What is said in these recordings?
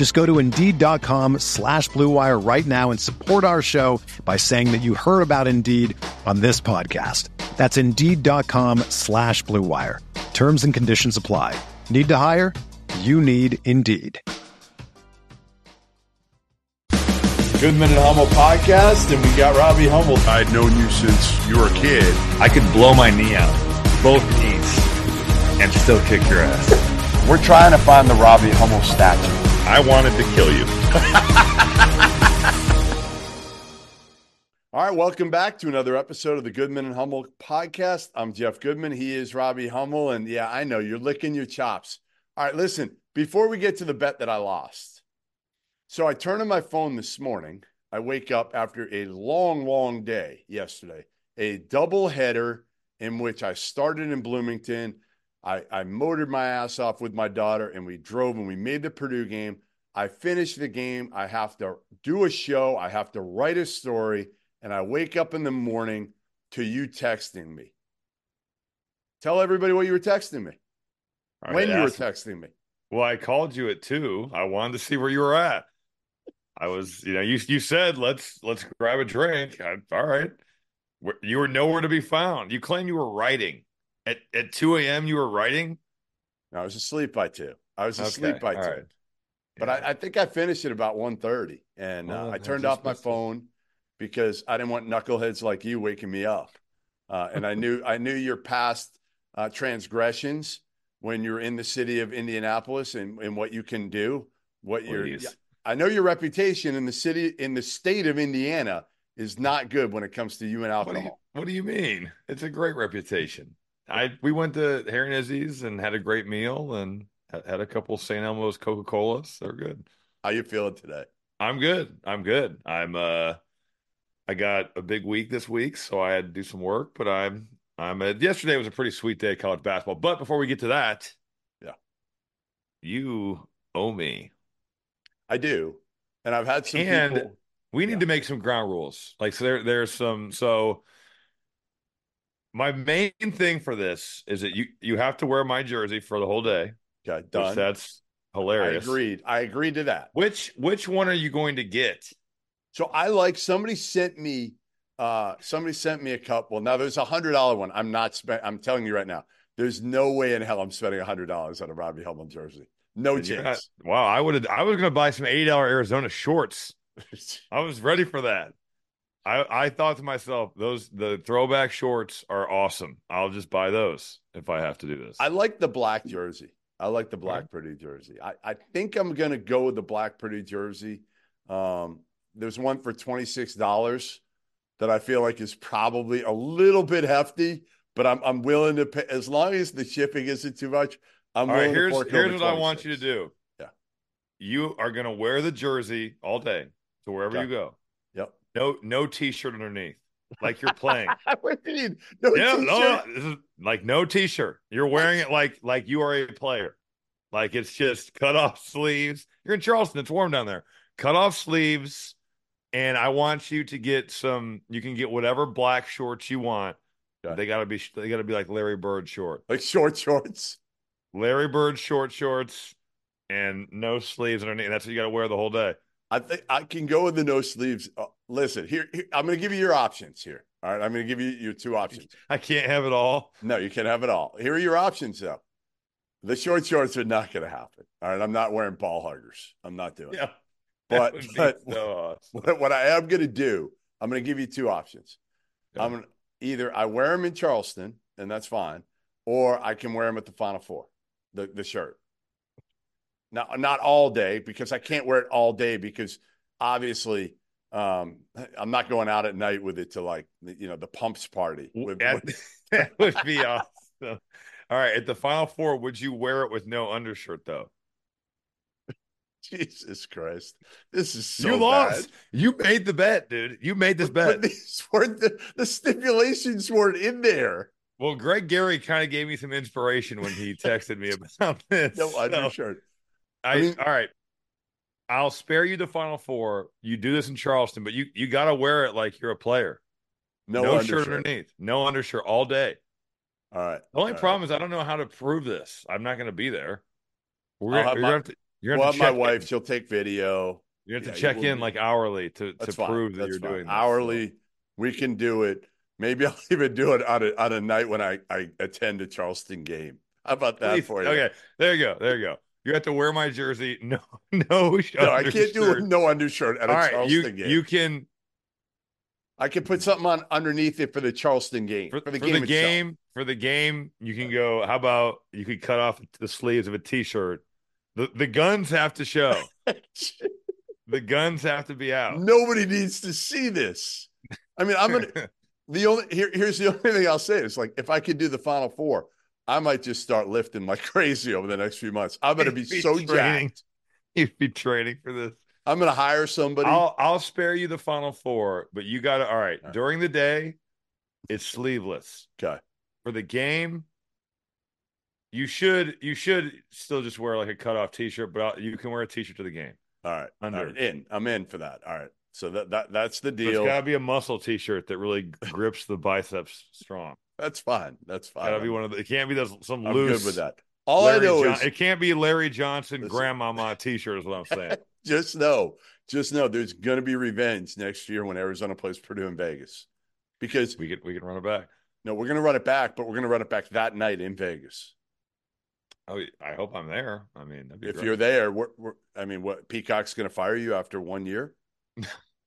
Just go to Indeed.com slash BlueWire right now and support our show by saying that you heard about Indeed on this podcast. That's Indeed.com slash BlueWire. Terms and conditions apply. Need to hire? You need Indeed. Goodman and Hummel podcast, and we got Robbie Hummel. I'd known you since you were a kid. I could blow my knee out, both knees, and still kick your ass. We're trying to find the Robbie Hummel statue. I wanted to kill you. All right, welcome back to another episode of the Goodman and Hummel podcast. I'm Jeff Goodman. He is Robbie Hummel. And yeah, I know you're licking your chops. All right, listen, before we get to the bet that I lost, so I turn on my phone this morning. I wake up after a long, long day yesterday, a double header in which I started in Bloomington. I, I motored my ass off with my daughter and we drove and we made the Purdue game. I finished the game. I have to do a show. I have to write a story. And I wake up in the morning to you texting me. Tell everybody what you were texting me. All when you were texting me. Well, I called you at two. I wanted to see where you were at. I was, you know, you you said let's let's grab a drink. I, all right, you were nowhere to be found. You claim you were writing at at two a.m. You were writing. I was asleep by two. I was asleep Okay, by all two. right. But Yeah. I, I think I finished at about 1.30 and Well, uh, I turned off my phone because I didn't want knuckleheads like you waking me up. Uh, and I knew I knew your past uh, transgressions when you're in the city of Indianapolis and, and what you can do. What your. I know your reputation in the city in the state of Indiana is not good when it comes to you and What do you alcohol. What do you mean? It's a great reputation. I we went to Harry Izzy's and had a great meal and had, a couple St. Elmo's Coca Colas. They're good. How you feeling today? I'm good. I'm good. I'm uh I got a big week this week, so I had to do some work, but I'm I'm yesterday was a pretty sweet day of college basketball. But before we get to that, Yeah. You owe me. I do. And I've had some And people We need Yeah. to make some ground rules. Like so there there's some so my main thing for this is that you you have to wear my jersey for the whole day. okay, done. that's hilarious. I agreed. I agreed to that. Which which one are you going to get? So I like somebody sent me uh somebody sent me a. Well, now there's a hundred dollar one. I'm not spend I'm telling you right now, there's no way in hell I'm spending a hundred dollars on a Robbie Hummel jersey. No And chance. not- wow, I would have I was gonna buy some eighty dollar Arizona shorts. I was ready for that. I I thought to myself, those the throwback shorts are awesome. I'll just buy those if I have to do this. I like the black jersey. I like the black pretty jersey. I, I think I'm gonna go with the black pretty jersey. Um, there's one for twenty six dollars that I feel like is probably a little bit hefty, but I'm I'm willing to pay as long as the shipping isn't too much. I'm All right, willing here's to here's what I want you to do. Yeah. You are gonna wear the jersey all day to wherever Okay. you go. No no t-shirt underneath. Like you're playing. what do you mean? No yeah, t-shirt? no, like no t-shirt. You're wearing it like like you are a player. Like it's just cut off sleeves. You're in Charleston, it's warm down there. Cut off sleeves, and I want you to get some. You can get whatever black shorts you want. Okay. They gotta be they gotta be like Larry Bird short. like short shorts. Larry Bird short shorts and no sleeves underneath. That's what you gotta wear the whole day. I think I can go with the no sleeves. Uh, listen, here, here I'm going to give you your options here. All right, I'm going to give you your two options. I can't have it all. No, you can't have it all. Here are your options, though. The short shorts are not going to happen. All right, I'm not wearing ball huggers. I'm not doing. it. But- That would be but- so awesome. What, what I am going to do, I'm going to give you two options. Yeah. I'm gonna, either I wear them in Charleston, and that's fine, or I can wear them at the Final Four, the the shirt. Now, not all day because I can't wear it all day because obviously um, I'm not going out at night with it to like you know the pumps party. With, At- with- that would be awesome. All right, at the final four, would you wear it with no undershirt though? Jesus Christ, this is so you bad. lost. You made the bet, dude. You made this But bet. these weren't the, the stipulations weren't in there. Well, Greg Gary kind of gave me some inspiration when he texted me about this. No So, undershirt. I, I mean- all right. I'll spare you the final four. You do this in Charleston, but you you got to wear it like you're a player. No, No, undershirt. shirt underneath. No undershirt all day. All right. The only all right. problem is I don't know how to prove this. I'm not going to be there. We're gonna, have you're my- have to, you're We'll have my to wife. In. She'll take video. You have to Yeah, you check in be- like hourly to, to fine. prove that That's you're fine. doing this. hourly. We can do it. Maybe I'll even do it on a on a night when I I attend a Charleston game. How about that Please. for you? Okay, there you go. There you go. You have to wear my jersey. No, no, No, I can't do no undershirt at a All right, Charleston you game. you can I can put something on underneath it for the Charleston game. for, For, the for game. the game for the game. You can go. How about you could cut off the sleeves of a t-shirt. The the guns have to show. The guns have to be out. Nobody needs to see this. I mean, I'm gonna the only here, here's the only thing I'll say. It's like if I could do the final four, I might just start lifting like crazy over the next few months. I'm gonna be be so training. jacked. You'd be training for this. I'm gonna hire somebody. I'll I'll spare you the final four, but you got to all right. All right. During the day, it's sleeveless. okay. For the game, you should you should still just wear like a cutoff t-shirt, but I'll, you can wear a t-shirt to the game. All right. Under. In. I'm in for that. All right. So that, that that's the But it's deal. got to be a muscle t-shirt that really grips the biceps strong. That's fine. That's fine. To be one of the. It can't be those some loose I'm loose. good with that. All Larry I know John- is it can't be Larry Johnson Listen. grandmama t-shirt. Is what I'm saying. just know, just know there's gonna be revenge next year when Arizona plays Purdue in Vegas. Because we can we can run it back. no, we're gonna run it back, but we're gonna run it back that night in Vegas. Oh, I hope I'm there. I mean, that'd be If great. you're there, we're, we're, I mean, what Peacock's going to fire you after one year?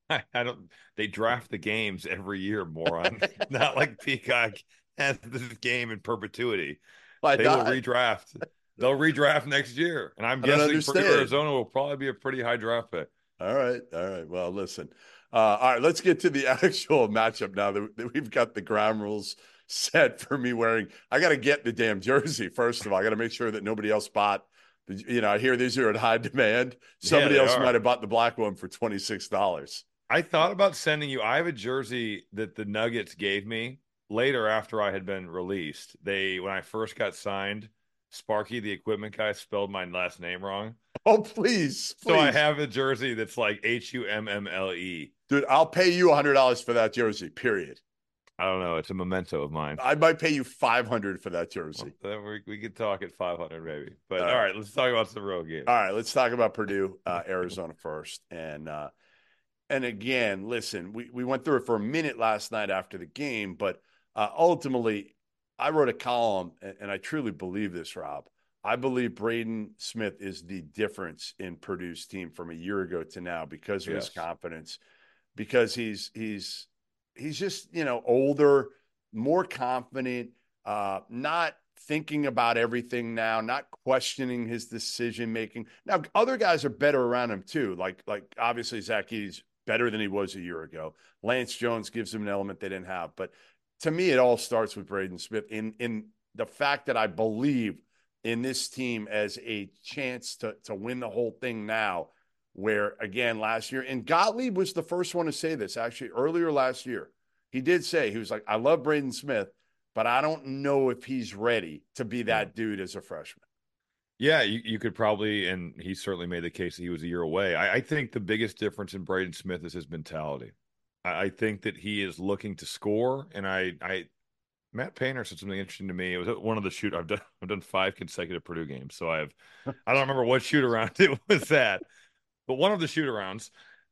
I, I don't. They draft the games every year, moron. Not like Peacock this game in perpetuity. Why They not? will redraft. They'll redraft next year, and I'm guessing for. Arizona will probably be a pretty high draft pick. all right, all right. Well, listen. Uh, all right, let's get to the actual matchup now that, we've got the ground rules set for me wearing. I got to get the damn jersey first of all. I got to make sure that nobody else bought. The, you know, I hear these are in high demand. Somebody they else are. might have bought the black one for twenty six dollars. I thought about sending you. I have a jersey that the Nuggets gave me later after I had been released. They when I first got signed, Sparky, the equipment guy, spelled my last name wrong. Oh, please, So I have a jersey that's like H U M M L E. dude. I'll pay you hundred dollars for that jersey. Period. I don't know. It's a memento of mine. I might pay you five hundred for that jersey. Well, then we, we could talk at 500 maybe. But All all right. right, let's talk about the road game. All right, let's talk about Purdue, uh, Arizona first, and uh, and again, listen, we we went through it for a minute last night after the game, but uh, ultimately, I wrote a column, and, and I truly believe this, Rob. I believe Braden Smith is the difference in Purdue's team from a year ago to now because of his confidence, because he's he's he's just you know older, more confident, uh, not thinking about everything now, not questioning his decision making. Now, other guys are better around him too. Like like obviously Zach Edey's better than he was a year ago. Lance Jones gives him an element they didn't have, but to me, it all starts with Braden Smith in in the fact that I believe in this team as a chance to to win the whole thing now. Where again last year, and Gottlieb was the first one to say this actually earlier last year. He did say he was like, "I love Braden Smith, but I don't know if he's ready to be that dude as a freshman." Yeah, you, you could probably, and he certainly made the case that he was a year away. I, I think the biggest difference in Braden Smith is his mentality. I, I think that he is looking to score, and I, I, Matt Painter said something interesting to me. It was one of the shoot. I've done, I've done five consecutive Purdue games, so I have, I don't remember what shoot around it was that, but one of the shoot arounds,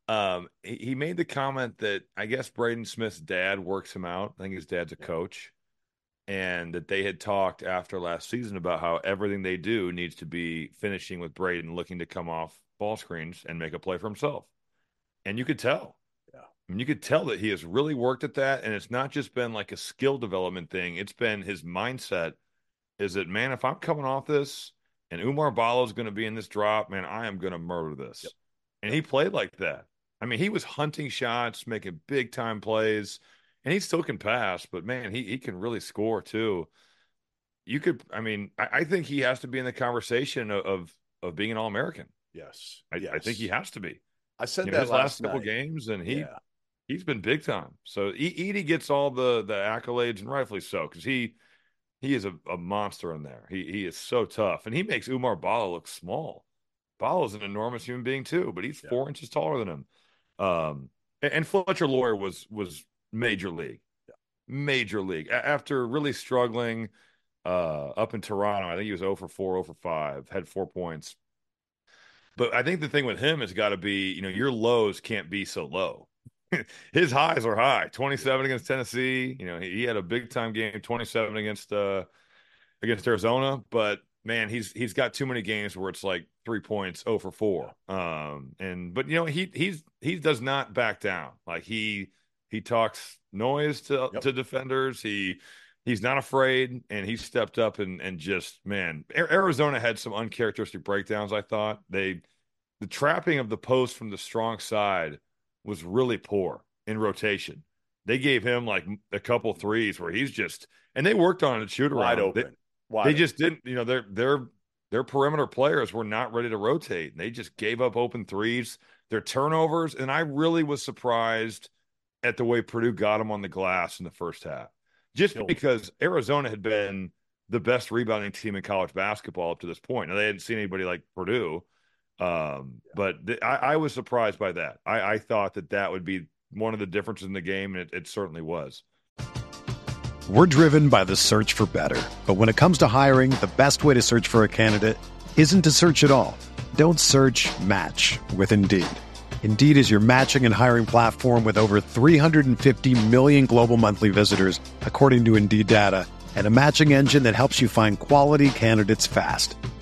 um, he, he made the comment that I guess Braden Smith's dad works him out. I think his dad's a coach and that they had talked after last season about how everything they do needs to be finishing with Braden looking to come off ball screens and make a play for himself. And you could tell. I I mean, you could tell that he has really worked at that, and it's not just been like a skill development thing. It's been his mindset. Is that man? If I'm coming off this, and Oumar Ballo is going to be in this drop, man, I am going to murder this. Yep. And he played like that. I mean, he was hunting shots, making big time plays, and he still can pass. But man, he he can really score too. You could, I mean, I, I think he has to be in the conversation of of, of being an All American. Yes. I, yes. I, think he has to be. I said you that his last, last couple games, and he yeah. He's been big time. So Edey gets all the the accolades, and rightfully so, because he he is a, a monster in there. He he is so tough, and he makes Oumar Ballo look small. Ballo is an enormous human being too, but he's yeah. four inches taller than him. Um, and, and Fletcher Loyer was was major league, yeah. major league. A- after really struggling uh, up in Toronto, I think he was 0 for 4, 0 for 5, had four points. But I think the thing with him has got to be, you know, your lows can't be so low. His highs are high. 27 against Tennessee. You know, he, he had a big time game, 27 against uh against Arizona, but man, he's he's got too many games where it's like three points, oh for four. Um, and but you know he he's he does not back down. Like he he talks noise to yep. to defenders. He he's not afraid, and he stepped up and and just man, Arizona had some uncharacteristic breakdowns. I thought they the trapping of the post from the strong side was really poor in rotation. They gave him like a couple threes where he's just and they worked on it shoot around. Wide open. They, Wide they open. just didn't, you know, their their their perimeter players were not ready to rotate. And they just gave up open threes, their turnovers, and I really was surprised at the way Purdue got them on the glass in the first half. Just because Arizona had been the best rebounding team in college basketball up to this point. Now they hadn't seen anybody like Purdue, um, yeah. but th- I, I, was surprised by that. I, I, thought that that would be one of the differences in the game, and it, it certainly was. We're driven by the search for better, but when it comes to hiring, the best way to search for a candidate isn't to search at all. Don't search. Match with Indeed. Indeed is your matching and hiring platform with over 350 million global monthly visitors, according to Indeed data, and a matching engine that helps you find quality candidates fast.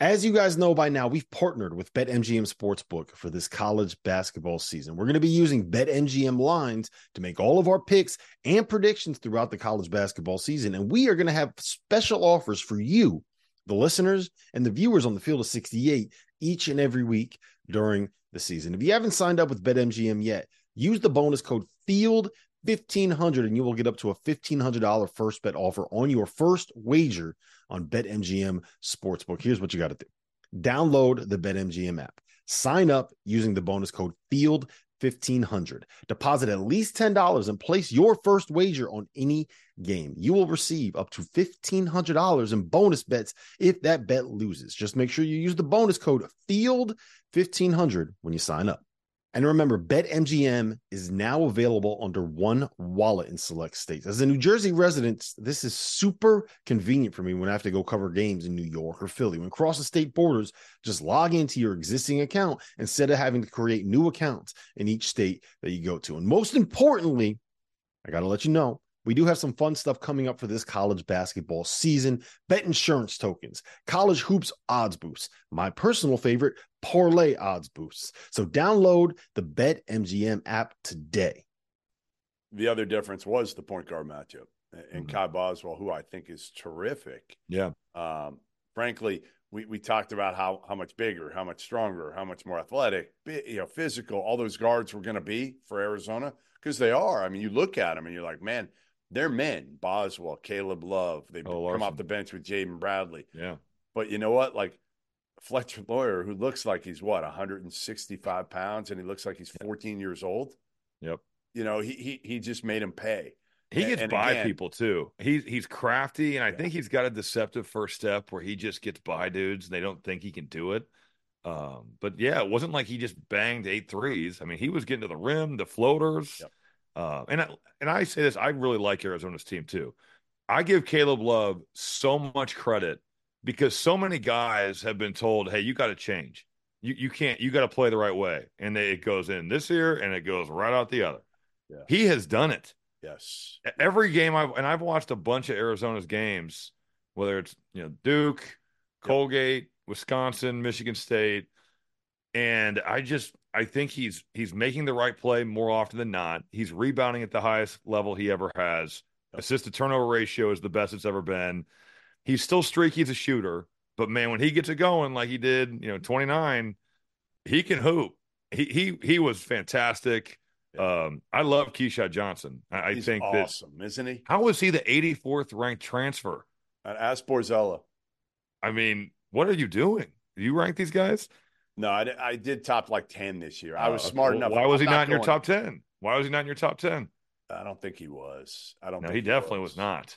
As you guys know by now, we've partnered with BetMGM Sportsbook for this college basketball season. We're going to be using BetMGM lines to make all of our picks and predictions throughout the college basketball season. And we are going to have special offers for you, the listeners and the viewers on the field of 68 each and every week during the season. If you haven't signed up with BetMGM yet, use the bonus code FIELD 1500 and you will get up to a $1500 first bet offer on your first wager on BetMGM Sportsbook. Here's what you got to do. Download the BetMGM app. Sign up using the bonus code FIELD 1500 deposit at least $10 and place your first wager on any game you will receive up to $1500 in bonus bets if that bet loses just make sure you use the bonus code field 1500 when you sign up and remember, BetMGM is now available under one wallet in select states. As a New Jersey resident, this is super convenient for me when I have to go cover games in New York or Philly. When cross the state borders, just log into your existing account instead of having to create new accounts in each state that you go to. And most importantly, I got to let you know we do have some fun stuff coming up for this college basketball season. Bet insurance tokens, college hoops odds boosts, my personal favorite, parlay odds boosts. So download the Bet MGM app today. The other difference was the point guard matchup and Mhm. Kai Boswell, who I think is terrific. Yeah. Um, frankly, we, we talked about how how much bigger, how much stronger, how much more athletic, you know, physical. All those guards were going to be for Arizona because they are. I mean, you look at them and you're like, man, they're men. Boswell, Caleb Love, they Oh, come off the bench with Jaden Bradley. Yeah. But you know what? Like Fletcher Loyer, who looks like he's what 165 pounds, and he looks like he's 14 years old. Yep. You know, he he he just made him pay. He gets and by again- people too. He's he's crafty, and I Yeah. think he's got a deceptive first step where he just gets by dudes and they don't think he can do it. Um, but yeah, it wasn't like he just banged eight threes. I mean, he was getting to the rim, the floaters. Yep. Uh, and I, and I say this, I really like Arizona's team too. I give Caleb Love so much credit because so many guys have been told, "Hey, you got to change. You you can't. You got to play the right way." And they, it goes in this year, and it goes right out the other. Yeah. He has done it Yes. every game I've and I've watched a bunch of Arizona's games, whether it's you know Duke, Colgate, Wisconsin, Michigan State, and I just I think he's he's making the right play more often than not. He's rebounding at the highest level he ever has. Assist to turnover ratio is the best it's ever been. He's still streaky as a shooter, but man, when he gets it going like he did, you know, 29, he can hoop. He he he was fantastic. Um, I love Keshad Johnson. I, I He's think that awesome, isn't he? how was he the 84th ranked transfer? Ask Borzello. I mean, what are you doing? Do you rank these guys? No, I, I did top like 10 this year. I was Uh, smart well, enough. Why was I'm he not, in your top 10? Why was he not in your top 10? I don't think he was. I don't No, think he definitely was not.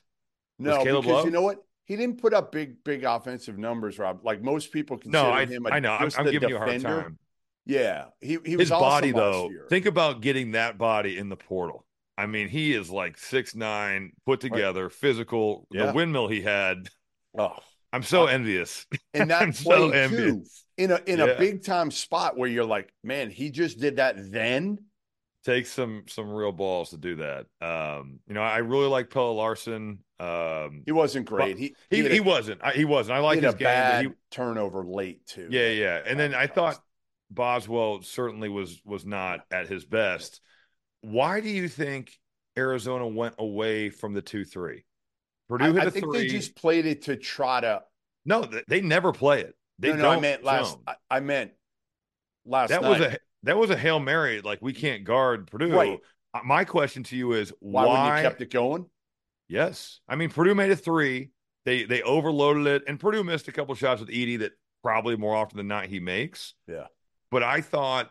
No, Caleb because Love? you know what? He didn't put up big, big offensive numbers, Rob. Like most people consider No, I, him. A, I know. I'm, I'm giving you a hard time. Yeah, he he was His body, awesome though, think about getting that body in the portal. I mean, he is like six nine, put together, physical. Yeah. The windmill he had. oh, I'm so Uh, envious. and I'm that so play too envious. in a in Yeah. a big time spot where you're like, man, he just did that then. takes some some real balls to do that. Um, you know, I really like Pelle Larsson. Um, He wasn't great. He he he a- wasn't. I, he wasn't. I like he his game, bad he turnover late too. yeah, yeah. And then I thought Boswell certainly was was not at his best. Why do you think Arizona went away from the two three? Purdue I, hit I think three. they just played it to try to. no, they never play it. They no, no, I meant last. zone. I, I meant last that night. was a that was a hail mary. Like we can't guard Purdue. Right. Uh, My question to you is why, why? you kept it going? Yes, I mean Purdue made a three. They they overloaded it, and Purdue missed a couple shots with Edey that probably more often than not he makes. Yeah. But I thought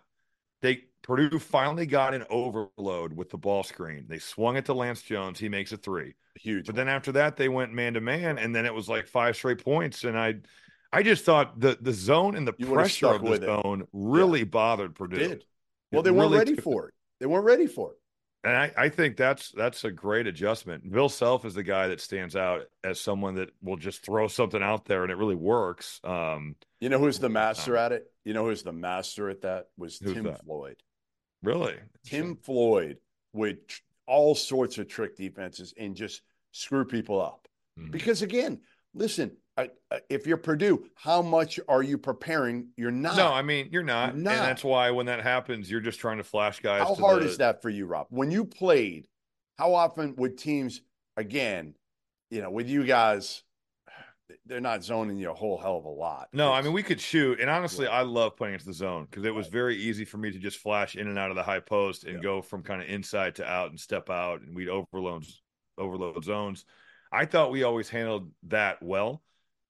they Purdue finally got an overload with the ball screen. They swung it to Lance Jones. He makes a three. Huge. But one. then after that, they went man to man, and then it was like five straight points. And I, I just thought the the zone and the You pressure of the with it. zone really bothered Purdue. did. Well, It they weren't really ready for it. They weren't ready for it. And I, I think that's that's a great adjustment. Bill Self is the guy that stands out as someone that will just throw something out there and it really works. Um, You know who's the master at it? You know who's the master at that? Was Tim that? Floyd. Really, Tim Floyd would tr- all sorts of trick defenses and just screw people up. Mhm. Because again, listen, I, if you're Purdue, how much are you preparing? You're not. No, I mean you're not, You're not. and that's why when that happens, you're just trying to flash guys. how to hard the- is that for you, Rob? When you played, how often would teams again, you know, with you guys, they're not zoning you a whole hell of a lot. No, I mean we could shoot, and honestly, Yeah. I love playing into the zone because it was very easy for me to just flash in and out of the high post and Yeah. go from kind of inside to out and step out, and we'd overload overload zones. I thought we always handled that well,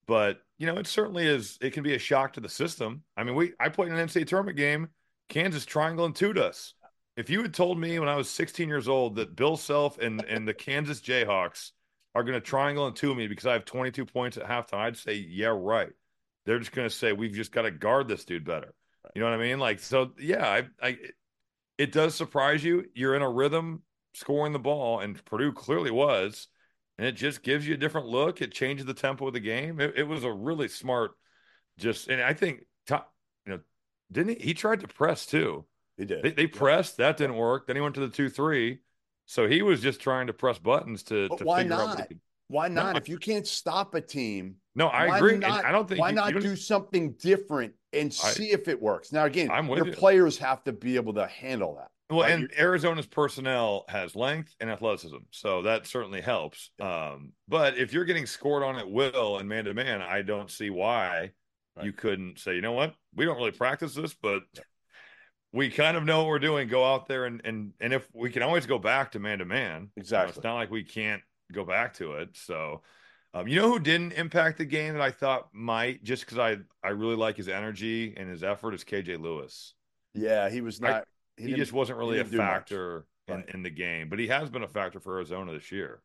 but you know, it certainly is. It can be a shock to the system. I mean, we I played in an NCAA tournament game, Kansas triangle and two'd us. If you had told me when I was 16 years old that Bill Self and and the Kansas Jayhawks are going to triangle into me because I have 22 points at halftime, I'd say, yeah, right. They're just going to say we've just got to guard this dude better. You know what I mean? Like, so yeah, I, I, it does surprise you. You're in a rhythm scoring the ball, and Purdue clearly was, and it just gives you a different look. It changes the tempo of the game. It, it was a really smart, just, and I think top, you know, didn't he? He tried to press too. he did. They, they pressed that didn't work. Then he went to the two three. So he was just trying to press buttons to, But to why figure out what he not? could- Why not? I- if you can't stop a team, No, I agree. Not, I don't think why you- not you don't- something different and I- see if it works. Now, again, I'm your you. players have to be able to handle that. Well, Right, and you're- Arizona's personnel has length and athleticism, so that certainly helps. Um, but if you're getting scored on at will and man to man, I don't see why Right. you couldn't say, you know what, we don't really practice this, but we kind of know what we're doing. Go out there and and and if we can always go back to man to man, Exactly. it's not like we can't go back to it. So. Um, you know who didn't impact the game that I thought might, just because I I really like his energy and his effort, is KJ Lewis. Yeah, he was I- not. he, just wasn't really a didn't do much. factor in, Right. in the game, but he has been a factor for Arizona this year.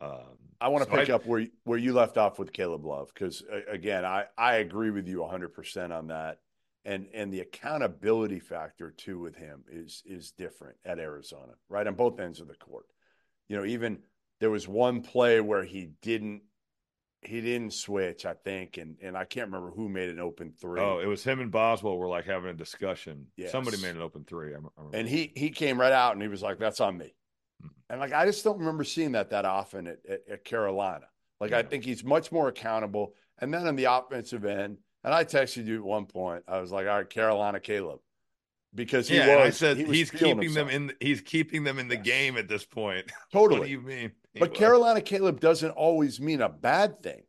Um, I want to so pick up where you- where you left off with Caleb Love because again, I I agree with you 100 percent on that, and and the accountability factor too with him is is different at Arizona, right on both ends of the court. You know, even there was one play where he didn't he didn't switch, I think, and and I can't remember who made an open three. Oh, it was him and Boswell were like having a discussion. Somebody made an open three. I I remember. and he he came right out and he was like, "That's on me." Mhm. And like I just don't remember seeing that that often at, at, at Carolina. Like I think he's much more accountable. And then on the offensive end, and I texted you at one point, I was like, "All right, Carolina, Caleb," because he yeah, was. I said he he's keeping them himself. in. He's keeping them in the Yes. game at this point. totally. what do you mean? He but was. Carolina, Caleb doesn't always mean a bad thing.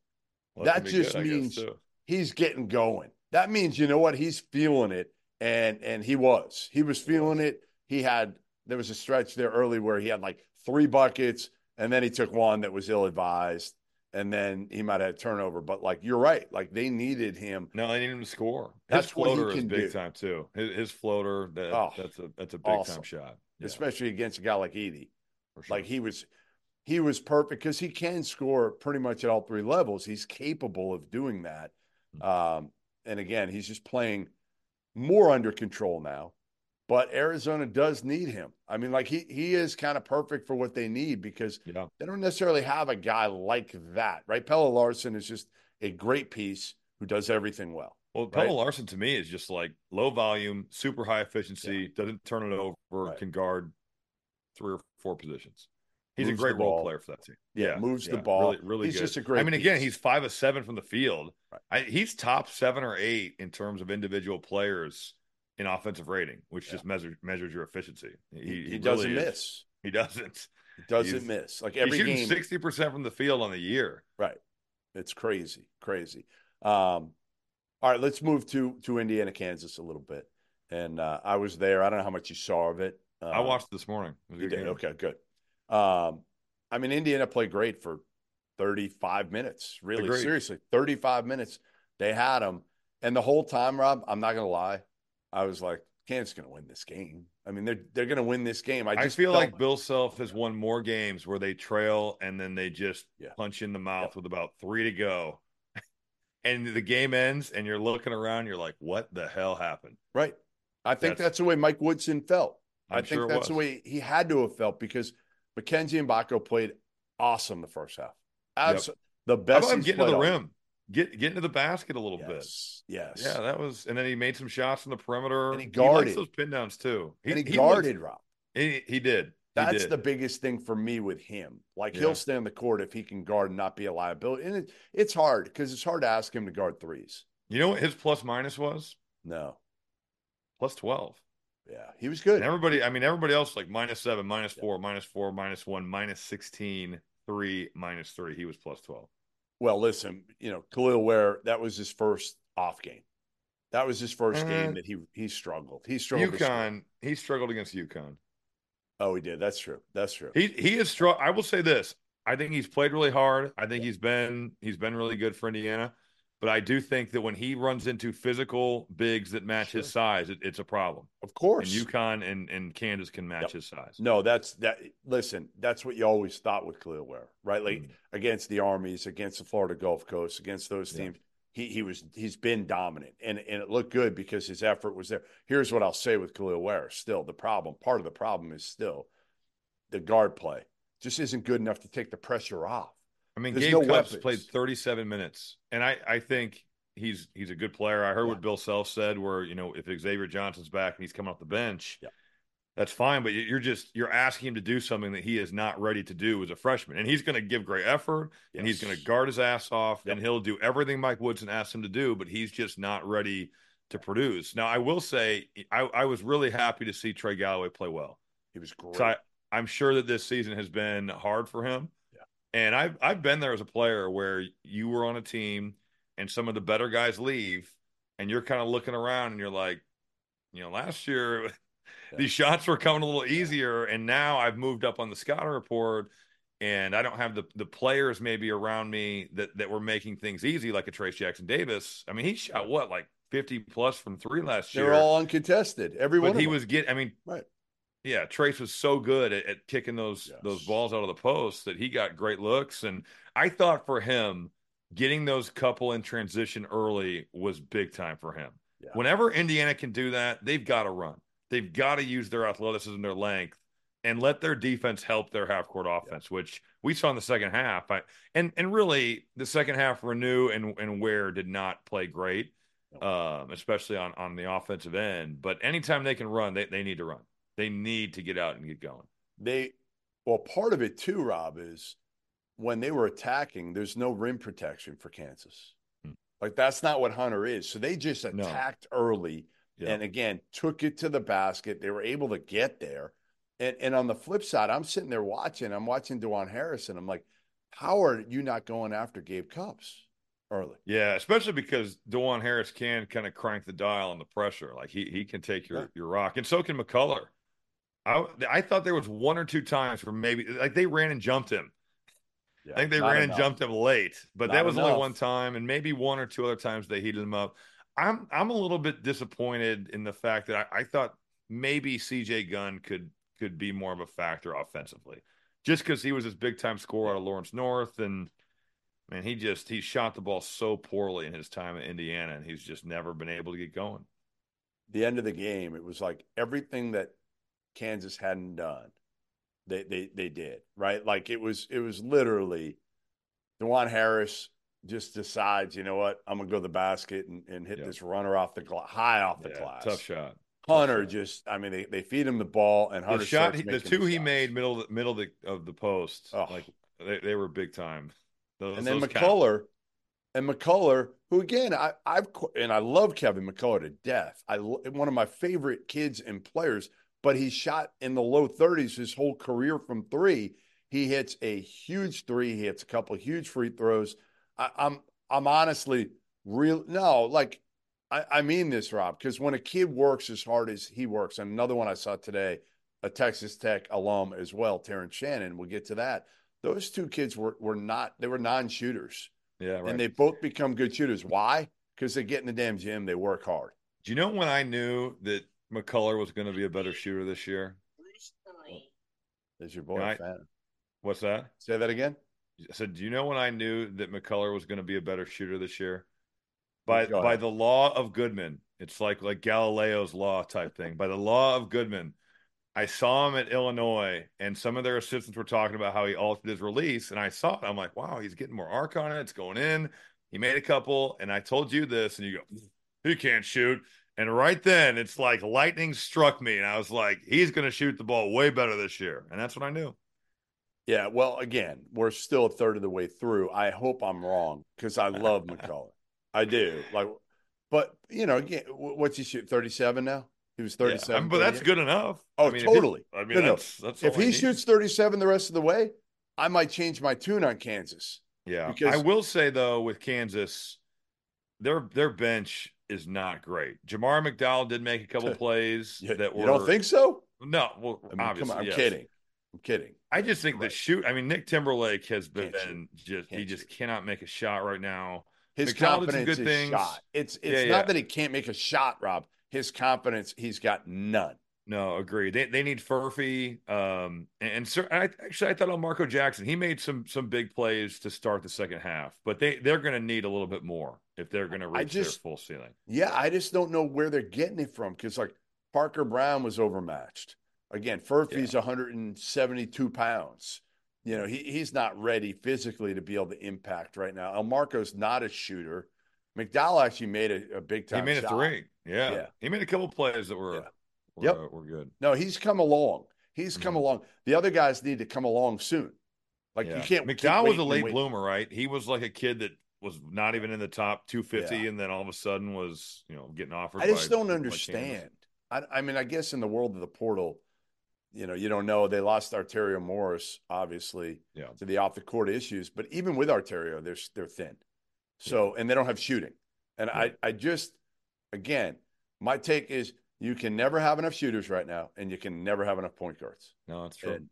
Well, that just good, means- He's getting going. That means you know what he's feeling it, and and he was. He was feeling it. He had. There was a stretch there early where he had like three buckets, and then he took one that was ill advised, and then he might have had a turnover. But like you're right, like they needed him. No, they need him to score. That's his what he floater is big do. time too. His, his floater, that, Oh, that's a that's a big awesome. time shot. Yeah, especially against a guy like Edey. sure. Like he was, he was perfect because he can score pretty much at all three levels. He's capable of doing that. Hmm. Um, and again, he's just playing more under control now. But Arizona does need him. I mean, like he he is kind of perfect for what they need because yeah. they don't necessarily have a guy like that, right? Pelle Larsson is just a great piece who does everything well. Well, right? Pelle Larsson to me is just like low volume, super high efficiency, doesn't turn it over, Right. can guard three or four positions. He's Moves a great role player for that team. Yeah, moves the ball. Really, really He's good. just a great I mean, again, he's five of seven from the field. Right. I, he's top seven or eight in terms of individual players in offensive rating, which Yeah. just measures measures your efficiency. He, He, he he doesn't really is. miss. He doesn't. He doesn't He's- miss. Like He's every shooting game, sixty percent from the field on the year. Right. It's crazy, crazy. Um, all right, let's move to to Indiana, Kansas a little bit. And uh, I was there. I don't know how much you saw of it. Uh, I watched this morning. It was a You did. game. Okay, good. Um, I mean, Indiana played great for 35 minutes. Really, Agreed. seriously, 35 minutes. They had them, and the whole time, Rob. I'm not gonna lie. I was like, Kansas gonna win this game. I mean, they're they're gonna win this game. I I, just feel like Bill Self has won more games where they trail and then they just Yeah. punch in the mouth with about three to go. and the game ends and you're looking around, you're like, what the hell happened? right. I think That's- that's, the way Mike Woodson felt. i I'm think sure that's the way he had to have felt because Mackenzie Mgbako played awesome the first half. Abs- The How best. about him getting to the rim? Get get into the basket a little bit. Yes. Yes. Yeah, that was and then he made some shots from the perimeter. And he guarded. those pin downs too. and he looked- guarded Rob. he, he did. He That's did. the biggest thing for me with him. Like Yeah. he'll stay on the court if he can guard and not be a liability. And it, it's hard because it's hard to ask him to guard threes. You know what his plus minus was? No. Plus twelve. Yeah. He was good. And everybody, I mean, everybody else like minus seven, minus four, minus four, minus one, minus 16, three, minus three. He was plus 12. Well, listen, you know, Kel'el Ware, that was his first off game. That was his first Uh, game that he he struggled. He struggled. UConn, he struggled against UConn. Oh, he did. That's true. That's true. He he is strong. I will say this. I think he's played really hard. I think he's been he's been really good for Indiana. But I do think that when he runs into physical bigs that match his size, it, it's a problem. of And course. UConn and, and Kansas can match Yep. his size. no, that's that. Listen, that's what you always thought with Kel'el Ware, right? Like Mm. against the armies, against the Florida Gulf Coast, against those Yeah. teams. He he was he's been dominant and and it looked good because his effort was there. Here's what I'll say with Kel'el Ware. Still, the problem, part of the problem is still the guard play. Just isn't good enough to take the pressure off. I mean, There's Gabe no Cupps weapons. played 37 minutes, and I, I think he's he's a good player. I heard Yeah. what Bill Self said, where you know if Xavier Johnson's back and he's coming off the bench, Yeah. that's fine. But you're just you're asking him to do something that he is not ready to do as a freshman, and he's going to give great effort, and he's going to guard his ass off, Yep. and he'll do everything Mike Woodson asked him to do, but he's just not ready to produce. Now, I will say, I, I was really happy to see Trey Galloway play well. He was great. So I, I'm sure that this season has been hard for him. Yeah. And I've I've been there as a player where you were on a team and some of the better guys leave, and you're kind of looking around and you're like, you know, last year these shots were coming a little easier, and now I've moved up on the scouting report, and I don't have the the players maybe around me that that were making things easy, like a Trayce Jackson Davis. I mean, he shot what like 50 plus from three last year. they year. were all uncontested. Every one but of he was getting. I mean, Right. Yeah, Trayce was so good at, at kicking those Yes. those balls out of the post that he got great looks. And I thought for him, getting those couple in transition early was big time for him. Yeah. Whenever Indiana can do that, they've got to run. They've got to use their athleticism, their length, and let their defense help their half court offense, which we saw in the second half. I, and and really, the second half, Reneau and and Ware did not play great, um, especially on on the offensive end. But anytime they can run, they they need to run. They need to get out and get going. they well part of it too rob is when they were attacking there's no rim protection for kansas Hmm. like that's not what hunter is so they just No. attacked early Yeah. and again took it to the basket they were able to get there and and on the flip side i'm sitting there watching i'm watching dajuan harrison i'm like how are you not going after gabe cupps early Yeah, especially because Dajuan Harris can kind of crank the dial on the pressure. Like he he can take your Yeah. your rock, and so can McCullar. I I thought there was one or two times where maybe like they ran and jumped him. Yeah, I think they ran enough. and jumped him late, but Not that was only one time, and maybe one or two other times they heated him up. I'm I'm a little bit disappointed in the fact that I, I thought maybe CJ Gunn could could be more of a factor offensively, just because he was this big time scorer out of Lawrence North, and man, he just he shot the ball so poorly in his time at Indiana, and he's just never been able to get going. the end of the game, it was like everything that Kansas hadn't done, they they they did right. Like it was it was literally, Dajuan Harris just decides, you know what, I'm gonna go to the basket and, and hit Yep. this runner off the high off the Yeah, glass. tough shot. Hunter shot. just, I mean, they, they feed him the ball and Hunter The shot, he, the two he shots. made middle middle of the, of the post, Oh. like they, they were big time. Those, and then. McCullar, and McCullar, who again I I've and I love Kevin McCullar to death. I one of my favorite kids and players, but he shot in the low thirties his whole career from three. He hits a huge three. He hits a couple of huge free throws. I, I'm I'm honestly real no like I, I mean this Rob because when a kid works as hard as he works, and another one I saw today, a Texas Tech alum as well, Terrence Shannon. We'll get to that. Those two kids were were not they were non-shooters, Yeah, right. and they both become good shooters. Why? Because they get in the damn gym, they work hard. Do you know when I knew that McCullar was going to be a better shooter this year? Is your boy Yeah, a I- fan? What's that? Say that again. I said, do you know when I knew that McCullar was going to be a better shooter this year? By by the law of Goodman. It's like like Galileo's law type thing. By the law of Goodman, I saw him at Illinois, and some of their assistants were talking about how he altered his release, and I saw it. I'm like, wow, he's getting more arc on it. It's going in. He made a couple, and I told you this, and you go, he can't shoot. And right then, it's like lightning struck me, and I was like, he's going to shoot the ball way better this year, and that's what I knew. Yeah. Well, again, we're still a third of the way through. I hope I'm wrong because I love McCullar. I do. Like, but you know, again, what's he shoot? Thirty seven now. He was Yeah, thirty seven. but that's good enough. Oh, I mean, he- totally. I mean, that's, that's If he need. shoots 37 the rest of the way, I might change my tune on Kansas. Yeah, Because- I will say though, with Kansas, their their bench is not great. Jamar McDowell did make a couple plays You, that were. you don't think so? no. Well, I mean, obviously, come on, I'm yes. kidding. I'm kidding. I just think the shoot. I mean, Nick Timberlake has been Can't just he Can't just shoot. cannot make a shot right now. His McDowell confidence good is things. shot. It's it's Yeah, not yeah. that he can't make a shot, Rob. His confidence, he's got none. No, agree. They they need Furphy. Um, and, and sir, I actually I thought on Marco Jackson, he made some some big plays to start the second half, but they they're going to need a little bit more if they're going to reach just- their full ceiling. Yeah, I just don't know where they're getting it from because like Parker Braun was overmatched. Again, Furphy's 172 pounds. You know, he he's not ready physically to be able to impact right now. Elmarko's not a shooter. McDowell actually made a, a big time. He made a three. Yeah. Yeah. He made a couple plays that were Yeah. We're, Yep. uh, we're good. No, he's come along. He's come Mhm. along. The other guys need to come along soon. Like Yeah. you can't. McDowell was a late bloomer, right? He was like a kid that was not even in the top 250, Yeah. and then all of a sudden was, you know, getting offered. I just by don't people like Kansas. understand. I, I mean, I guess in the world of the portal, you know, you don't know. They lost Arterio Morris, obviously, Yeah. to the off the court issues. But even with Arterio, they're they're thin. So and they don't have shooting. And I I just again, my take is you can never have enough shooters right now, and you can never have enough point guards. No, that's true. And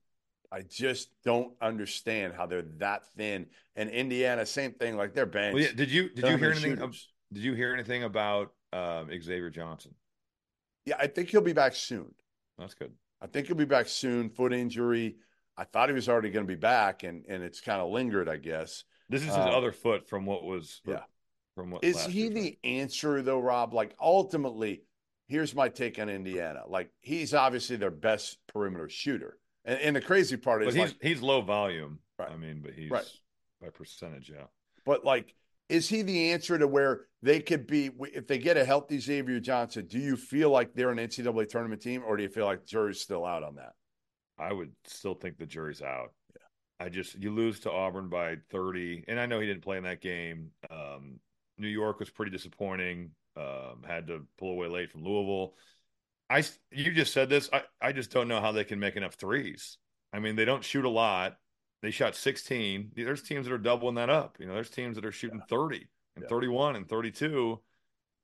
I just don't understand how they're that thin. And Indiana, same thing. Like their bench. Well, yeah, did you did you hear anything? shooters. Did you hear anything about um, Xavier Johnson? Yeah, I think he'll be back soon. That's good. I think he'll be back soon. Foot injury. I thought he was already going to be back, and and it's kind of lingered, I guess. This is his Uh, other foot from what was yeah. from what Is he the answer though, Rob? Like ultimately, here's my take on Indiana. Like he's obviously their best perimeter shooter, and, and the crazy part But is he's like, he's low volume. Right. I mean, but he's Right. by percentage, yeah. but like, is he the answer to where they could be if they get a healthy Xavier Johnson? Do you feel like they're an NCAA tournament team, or do you feel like jury's still out on that? I would still think the jury's out. Yeah. I just you lose to Auburn by 30, and I know he didn't play in that game. Um, New York was pretty disappointing. Um, had to pull away late from Louisville. I you just said this. I I just don't know how they can make enough threes. I mean, they don't shoot a lot. They shot 16. There's teams that are doubling that up. You know, there's teams that are shooting 30 and Yeah. 31 and 32.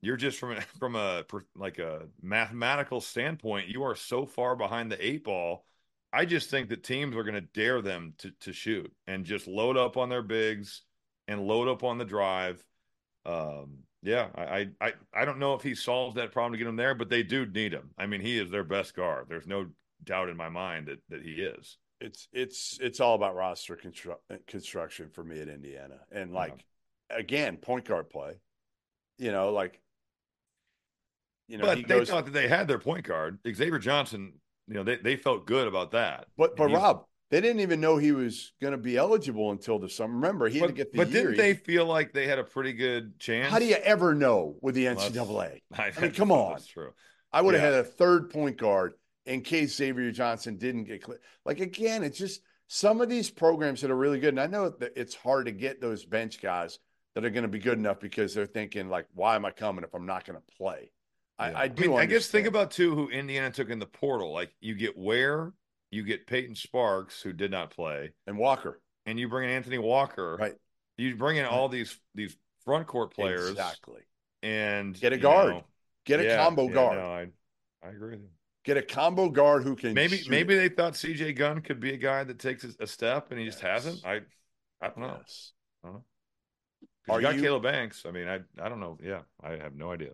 You're just from from a like a mathematical standpoint, you are so far behind the eight ball. I just think that teams are going to dare them to to shoot and just load up on their bigs and load up on the drive. Um, yeah, I, I I don't know if he solves that problem to get him there, but they do need him. I mean, he is their best guard. There's no doubt in my mind that that he is. it's it's it's all about roster constru- uh, construction for me at Indiana, and like again, point guard play. You know, like you know, but they goes. thought that they had their point guard, Xavier Johnson. You know, they they felt good about that. but but he's- Rob, they didn't even know he was going to be eligible until the summer. Remember, he had but, to get the but year. didn't they feel like they had a pretty good chance? How do you ever know with the NCAA? I, I mean, come on. That's true. I would have Yeah. had a third point guard in case Xavier Johnson didn't get clear. Like again, it's just some of these programs that are really good, and I know that it's hard to get those bench guys that are going to be good enough because they're thinking like, why am I coming if I'm not going to play? I, Yeah. I do. mean, I guess think about too who Indiana took in the portal. Like you get Ware, you get Payton Sparks, who did not play, and Walker, and you bring in Anthony Walker. right? You bring in all these these front court players exactly. and Get a guard. know, Get a yeah, combo yeah, guard. No, I I agree with you. Get a combo guard who can Maybe shoot maybe they thought CJ Gunn could be a guy that takes a, step and he just hasn't. I I don't know. Yes. 'Cause Are you got you- Caleb Banks. I mean, I I don't know. Yeah, I have no idea.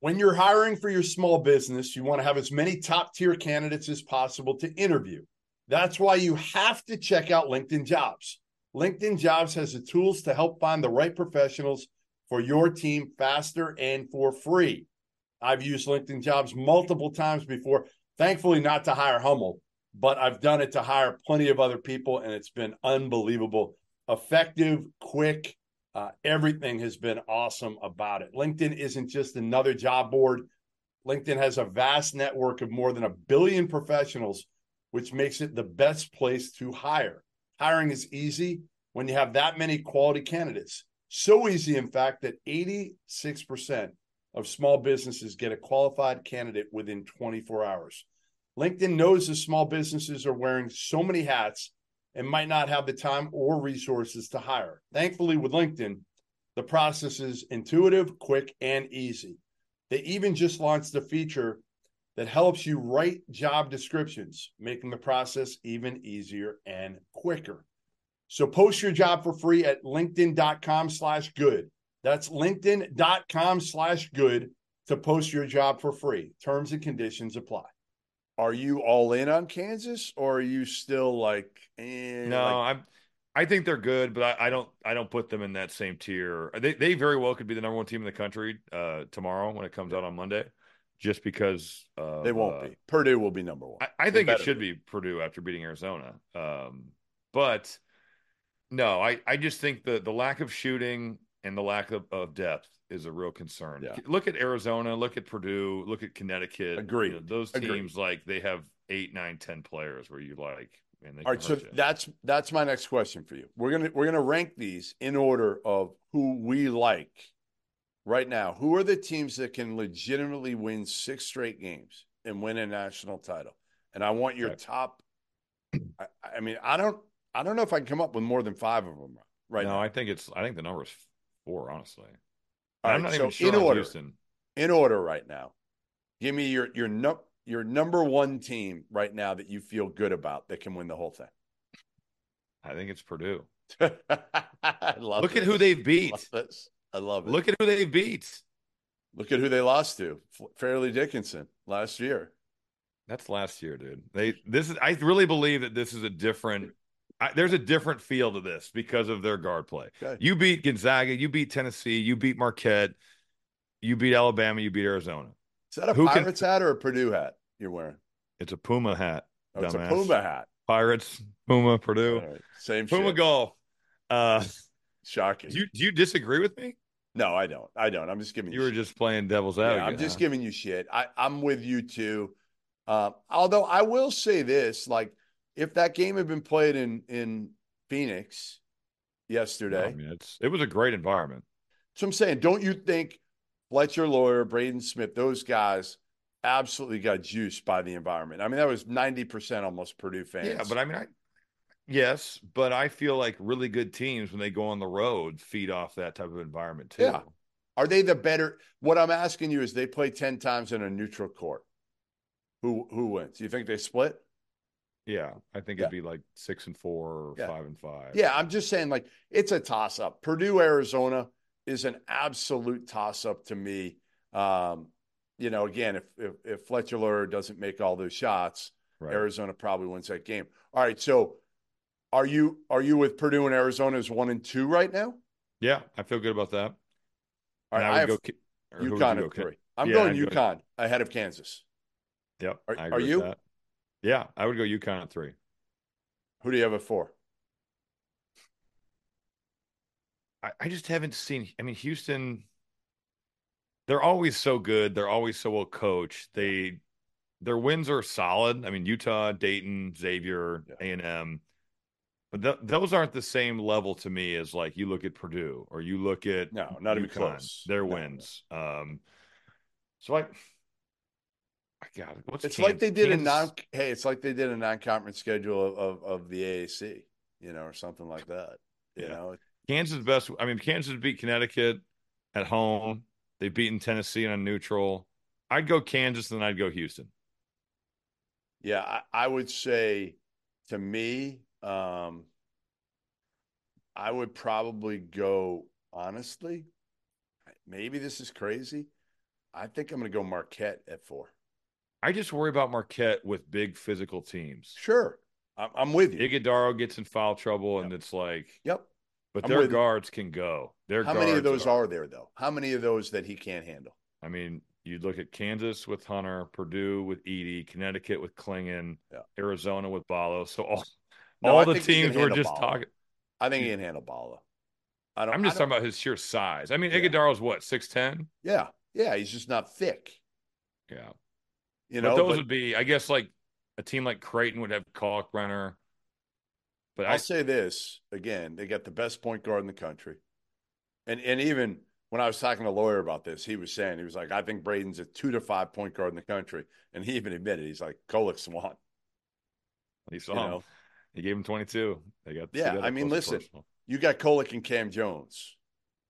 When you're hiring for your small business, you want to have as many top tier candidates as possible to interview. That's why you have to check out LinkedIn Jobs. LinkedIn Jobs has the tools to help find the right professionals for your team faster and for free. I've used LinkedIn Jobs multiple times before, thankfully, not to hire Hummel, but I've done it to hire plenty of other people, and it's been unbelievable. Effective, quick, uh, everything has been awesome about it. LinkedIn isn't just another job board. LinkedIn has a vast network of more than a billion professionals, which makes it the best place to hire. Hiring is easy when you have that many quality candidates. So easy, in fact, that 86% of small businesses get a qualified candidate within 24 hours. LinkedIn knows that small businesses are wearing so many hats and might not have the time or resources to hire. Thankfully, with LinkedIn, the process is intuitive, quick, and easy. They even just launched a feature that helps you write job descriptions, making the process even easier and quicker. So post your job for free at linkedin.com slash good. That's linkedin.com slash good to post your job for free. Terms and conditions apply. Are you all in on Kansas, or are you still like? Eh, No, like- I'm. I think they're good, but I, I don't. I don't put them in that same tier. They they very well could be the number one team in the country uh, tomorrow when it comes out on Monday, just because of, they won't uh, be. Purdue will be number one. I, I think it should be Purdue after beating Arizona. Um, but no, I, I just think the the lack of shooting and the lack of, of depth is a real concern. Yeah. Look at Arizona, look at Purdue, look at Connecticut. Agreed. You know, those Agreed. teams like they have eight, nine, ten players where you like and they All right, so you. that's that's my next question for you. We're gonna we're gonna rank these in order of who we like right now. Who are the teams that can legitimately win six straight games and win a national title? And I want your Okay. top. I, I mean, I don't I don't know if I can come up with more than five of them right no, now. I think it's I think the number is four, honestly. All I'm right, not so even sure in order, Houston. in order right now. Give me your your num your number one team right now that you feel good about that can win the whole thing. I think it's Purdue. I love Look at who they've I beat. love this. I love it. Look at who they beat. Look at who they lost to. F- Fairleigh Dickinson last year. That's last year, dude. They this is I really believe that this is a different I, there's a different feel to this because of their guard play. Okay. You beat Gonzaga, you beat Tennessee, you beat Marquette, you beat Alabama, you beat Arizona. Is that a Who can- Pirates hat or a Purdue hat you're wearing? It's a Puma hat. Oh, it's a. Puma hat. Pirates, Puma, Purdue, right. Same Puma shit. golf. Uh, Shocking. do you do you disagree with me? no, I don't. I don't. I'm just giving you. You were shit. just playing devil's Yeah, advocate. I'm just huh? giving you shit. I, I'm with you too. Uh, although I will say this, like if that game had been played in in Phoenix No, yesterday, I mean, it's it was a great environment. So I'm saying, don't you think Fletcher Loyer, Braden Smith, those guys absolutely got juiced by the environment? I mean, that was 90% almost Purdue fans. Yeah, but I mean, I yes, but I feel like really good teams when they go on the road feed off that type of environment too. Yeah. are they the better? What I'm asking you is they play 10 times in a neutral court. Who who wins? Do you think they split? Yeah, I think it'd be like six and four or Yeah. five and five. Yeah, I'm just saying, like, it's a toss up. Purdue, Arizona is an absolute toss up to me. Um, you know, again, if, if if Fletcher Loyer doesn't make all those shots, right. Arizona probably wins that game. All right, so are you are you with Purdue and Arizona as one and two right now? Yeah, I feel good about that. All And I I, have go UConn at three. I'm Yeah, going go- UConn ahead of Kansas. Yep. Are- are you? that. Yeah, I would go UConn at three. Who do you have at four? I, I just haven't seen. I mean, Houston. They're always so good. They're always so well coached. They their wins are solid. I mean, Utah, Dayton, Xavier, Yeah. A and M, but th- those aren't the same level to me as like you look at Purdue or you look at No, not even close. Their No, no. wins. Um, so I, I got it. What's It's Kan- like they did a non. Hey, it's like they did a non-conference schedule of, of of the AAC, you know, or something like that. You Yeah. know, Kansas best. I mean, Kansas beat Connecticut at home. They've beaten Tennessee on neutral. I'd go Kansas, then I'd go Houston. Yeah, I, I would say to me, um, I would probably go honestly. Maybe this is crazy. I think I'm going to go Marquette at four. I just worry about Marquette with big physical teams. Sure, I'm, I'm with you. Ighodaro gets in foul trouble, and it's like, Yep. but I'm their with you. guards can go. Their How many of those are there though? How many of those that he can't handle? I mean, you look at Kansas with Hunter, Purdue with Edey, Connecticut with Clingan, Yeah. Arizona with Ballo. So all, No, all I the think he can teams we're just Ballo. talking. I think he can handle Ballo. I don't. I'm I just don't- talking about his sheer size. I mean, Yeah. Ighodaro's what six ten. Yeah, yeah. He's just not thick. Yeah. You but know, those but would be, I guess, like a team like Creighton would have Kalkbrenner. But I'll I, say this again: they got the best point guard in the country, and and even when I was talking to a lawyer about this, he was saying he was like, I think Braden's a two to five point guard in the country, and he even admitted he's like Kolek Swan. he saw You him. know, He gave him 22. They got Yeah, I mean, listen, personal. you got Kolek and Cam Jones.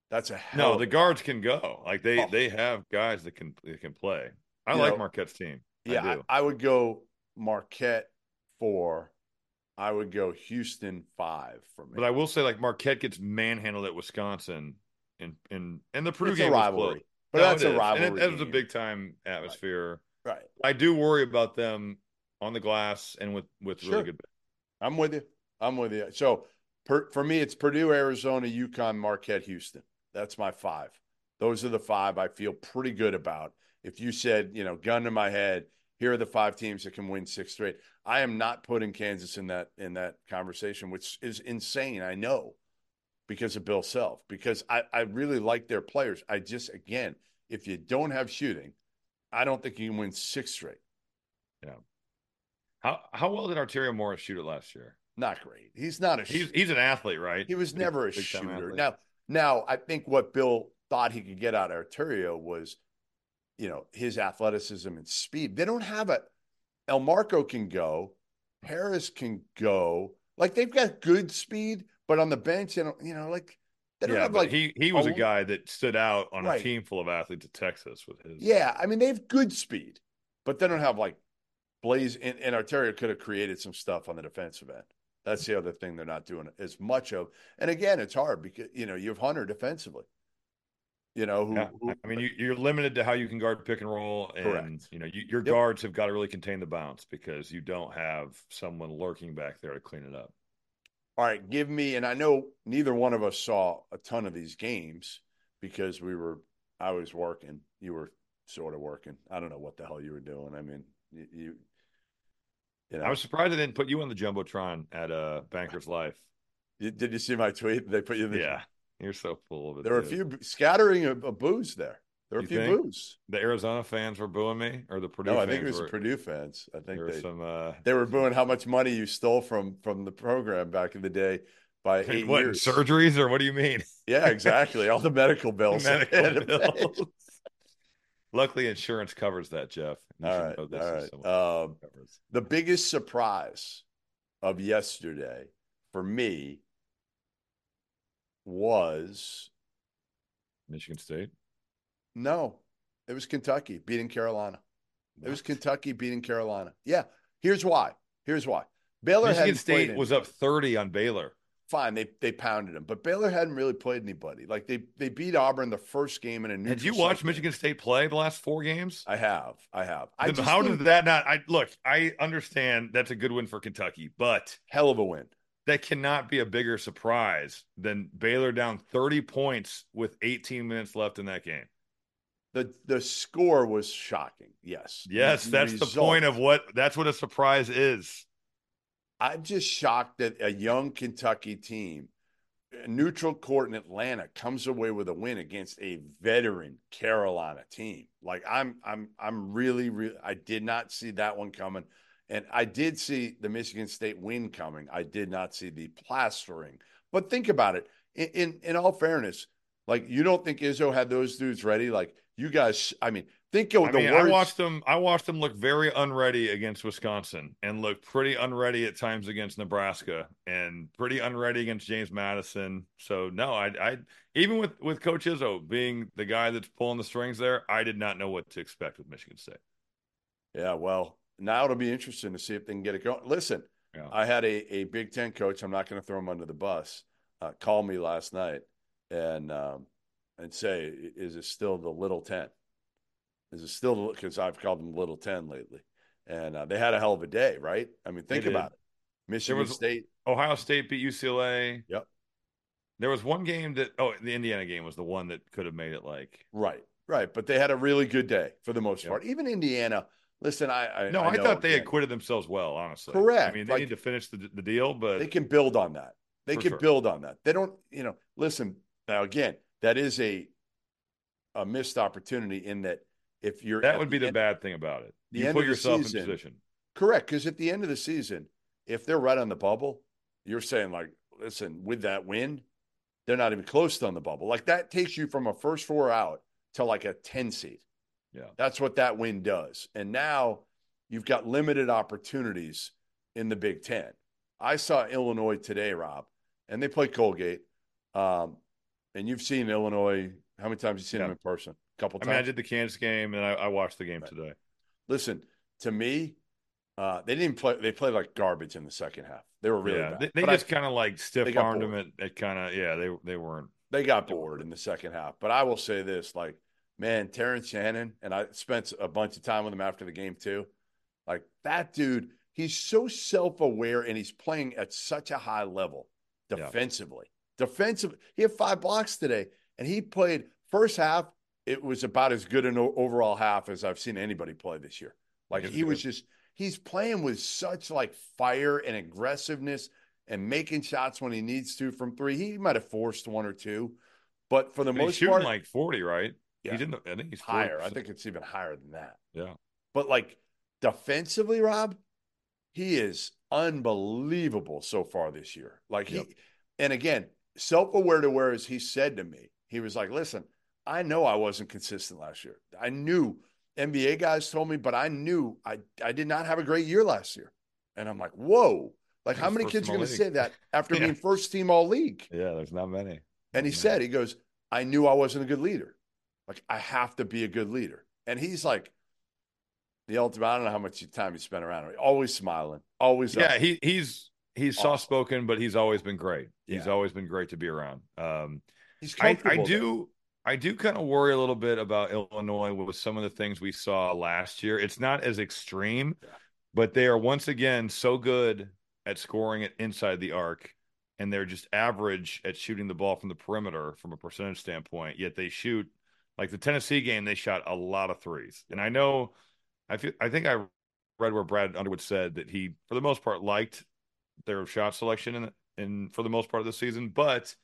That's a hell No, the guards can go. Like they Oh. they have guys that can that can play. I You like know, Marquette's team. Yeah, I I. I would go Marquette four. I would go Houston five for me. But I will say, like Marquette gets manhandled at Wisconsin, and and and the Purdue it's a game was rivalry. But No, that's a rivalry. And it, that was a big time atmosphere. right. I do worry about them on the glass and with with Sure. really good. I'm with you. I'm with you. So per, for me, it's Purdue, Arizona, UConn, Marquette, Houston. That's my five. Those are the five I feel pretty good about. If you said, you know, gun to my head, here are the five teams that can win six straight. I am not putting Kansas in that in that conversation, which is insane. I know because of Bill Self, because I, I really like their players. I just again, if you don't have shooting, I don't think you can win six straight. Yeah. How how well did Arterio Morris shoot it last year? Not great. He's not a He's he's an athlete, right? He was never a shooter. athlete. Now, now I think what Bill thought he could get out of Arterio was, you know, his athleticism and speed. They don't have a. Elmarko can go, Harris can go. Like they've got good speed, but on the bench, you know, you know, like they don't yeah, have like. he he was a a- guy that stood out on Right. a team full of athletes at Texas with his. yeah, I mean they have good speed, but they don't have like Blaze and, and Arterio could have created some stuff on the defensive end. That's the other thing they're not doing as much of. And again, it's hard because you know you have Hunter defensively. You know who, Yeah, who I mean, you, you're limited to how you can guard pick and roll, and Correct. you know you, your Yep. guards have got to really contain the bounce because you don't have someone lurking back there to clean it up. All right, give me, and I know neither one of us saw a ton of these games because we were, I was working, you were sort of working. I don't know what the hell you were doing. I mean, you, you, you know, I was surprised they didn't put you on the jumbotron at uh, Banker's Life. Did you see my tweet? They put you in the, Yeah, you're so full of it. there were a few scattering of, of booze there. There were a few boos. The Arizona fans were booing me, or the Purdue No, I think it was were. the Purdue fans. I think they, some. Uh, they were booing how much money you stole from from the program back in the day by eight what years. surgeries or what do you mean? Yeah, exactly. All the medical bills. Medical bills. Luckily, insurance covers that, Jeff. You All this all right. Um, the biggest surprise of yesterday for me was Michigan State. no, it was Kentucky beating Carolina. It was Kentucky beating Carolina. Yeah, here's why. Here's why. Baylor Michigan State was up 30 on Baylor. Fine, they they pounded them, but Baylor hadn't really played anybody. Like they they beat Auburn the first game in a new. Had you watched game. Michigan State play the last four games? I have, I have. I how did that not? I look. I understand that's a good win for Kentucky, but hell of a win. That cannot be a bigger surprise than Baylor down 30 points with 18 minutes left in that game. The the score was shocking. Yes, Yes, The that's the result- point of what that's what a surprise is. I'm just shocked that a young Kentucky team, a neutral court in Atlanta, comes away with a win against a veteran Carolina team. Like I'm, I'm, I'm really, really. I did not see that one coming, and I did see the Michigan State win coming. I did not see the plastering. But think about it. In in, in all fairness, like you don't think Izzo had those dudes ready? Like you guys. I mean, think of I the mean, words. I watched them. I watched them look very unready against Wisconsin, and look pretty unready at times against Nebraska, and pretty unready against James Madison. So no, I, I even with with Coach Izzo being the guy that's pulling the strings there, I did not know what to expect with Michigan State. Yeah, well, now it'll be interesting to see if they can get it going. Listen, Yeah. I had a, a Big Ten coach. I'm not going to throw him under the bus. Uh, call me last night and um, and say, is it still the Little Ten? Is it still because I've called them Little Ten lately? And uh, they had a hell of a day, right? I mean, think about it. Michigan was- State. Ohio State beat UCLA. Yep. There was one game that oh the Indiana game was the one that could have made it like Right, right. But they had a really good day for the most Yep. part. Even Indiana. Listen, I, I no I, know, thought they again, acquitted themselves well honestly Correct. I mean they Like- need to finish the, the deal but they can build on that. They can sure. build on that. They don't, you know, listen, now again, that is a a missed opportunity in that if you're that at would be the end- bad thing about it the you put yourself season- in position correct because at the end of the season, if they're right on the bubble, you're saying like, listen, with that win, they're not even close to on the bubble. Like that takes you from a first four out to like a 10 seed. Yeah. That's what that win does. And now you've got limited opportunities in the Big Ten. I saw Illinois today, Rob, and they play Colgate. Um, and you've seen Illinois. How many times have you seen Yeah. them in person? A couple I times. mean I did the Kansas game and I, I watched the game Right. today Listen, to me, uh, they didn't play. They played like garbage in the second half. They were really yeah bad. they, they just kind of like stiff armed them at, at kind of yeah they they weren't they got bored in the second half. But I will say this: like man, Terrence Shannon, and I spent a bunch of time with him after the game too. Like that dude, he's so self aware and he's playing at such a high level defensively. Yeah. Defensive, he had five blocks today, and he played first half. It was about as good an overall half as I've seen anybody play this year. Like he was just, he's playing with such like fire and aggressiveness and making shots when he needs to from three. He might have forced one or two, but for the most shooting part, like forty, right? Yeah, he's in the, I think he's higher. I think it's even higher than that. Yeah, but like defensively, Rob, he is unbelievable so far this year. Like he, yep. and again, self aware to where as he said to me, he was like, "Listen, I know I wasn't consistent last year. I knew NBA guys told me, but I knew I I did not have a great year last year." And I'm like, "Whoa." Like, how many kids are going to say that after yeah. being first team all league? Yeah, there's not many. And he said, he goes, I knew I wasn't a good leader. Like, I have to be a good leader. And he's like, the ultimate. I don't know how much time he spent around. Always smiling. Always. Yeah, up. he he's he's awesome. soft spoken, but he's always been great. He's yeah. always been great to be around. Um, he's I, I do. I do kind of worry a little bit about Illinois with some of the things we saw last year. It's not as extreme, yeah. but they are once again so good at scoring it inside the arc, and they're just average at shooting the ball from the perimeter from a percentage standpoint. Yet they shoot like the Tennessee game, they shot a lot of threes. And I know, I feel, I think I read where Brad Underwood said that he, for the most part, liked their shot selection in, in for the most part of the season. But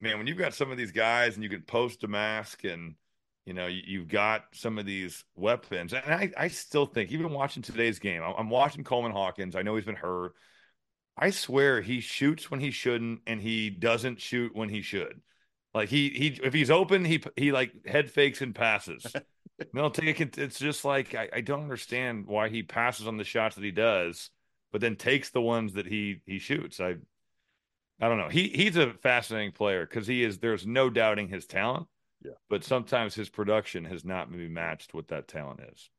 man, when you've got some of these guys and you can post a mask and you know, you, have got some of these weapons, and I, I still think, even watching today's game, I'm watching Coleman Hawkins. I know he's been hurt. I swear he shoots when he shouldn't, and he doesn't shoot when he should. Like he he if he's open, he he like head fakes and passes. it. It's just like I, I don't understand why he passes on the shots that he does, but then takes the ones that he he shoots. I I don't know. He he's a fascinating player because he is. There's no doubting his talent. Yeah. But sometimes his production has not maybe matched what that talent is.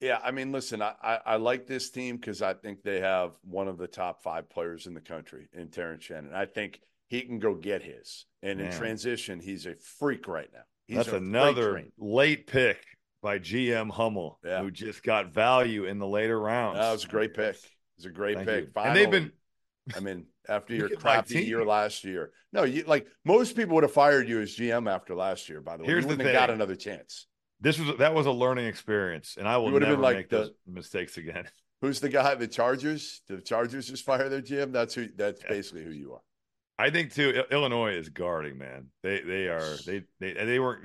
Yeah, I mean, listen, I, I, I like this team because I think they have one of the top five players in the country in Terrence Shannon. I think he can go get his. And Man. in transition, he's a freak right now. He's That's another late pick by GM Hummel, yeah. who just got value in the later rounds. That was a great pick. It's a great Thank pick. and they've been. I mean, after your crappy year last year, no, you like most people would have fired you as GM after last year. By the way, here's you the thing: got another chance. This was that was a learning experience, and I will never been like make the, those mistakes again. Who's the guy? The Chargers? Did the Chargers just fire their GM? That's who. That's yeah. basically who you are. I think too. Illinois is guarding, man. They they are they they they weren't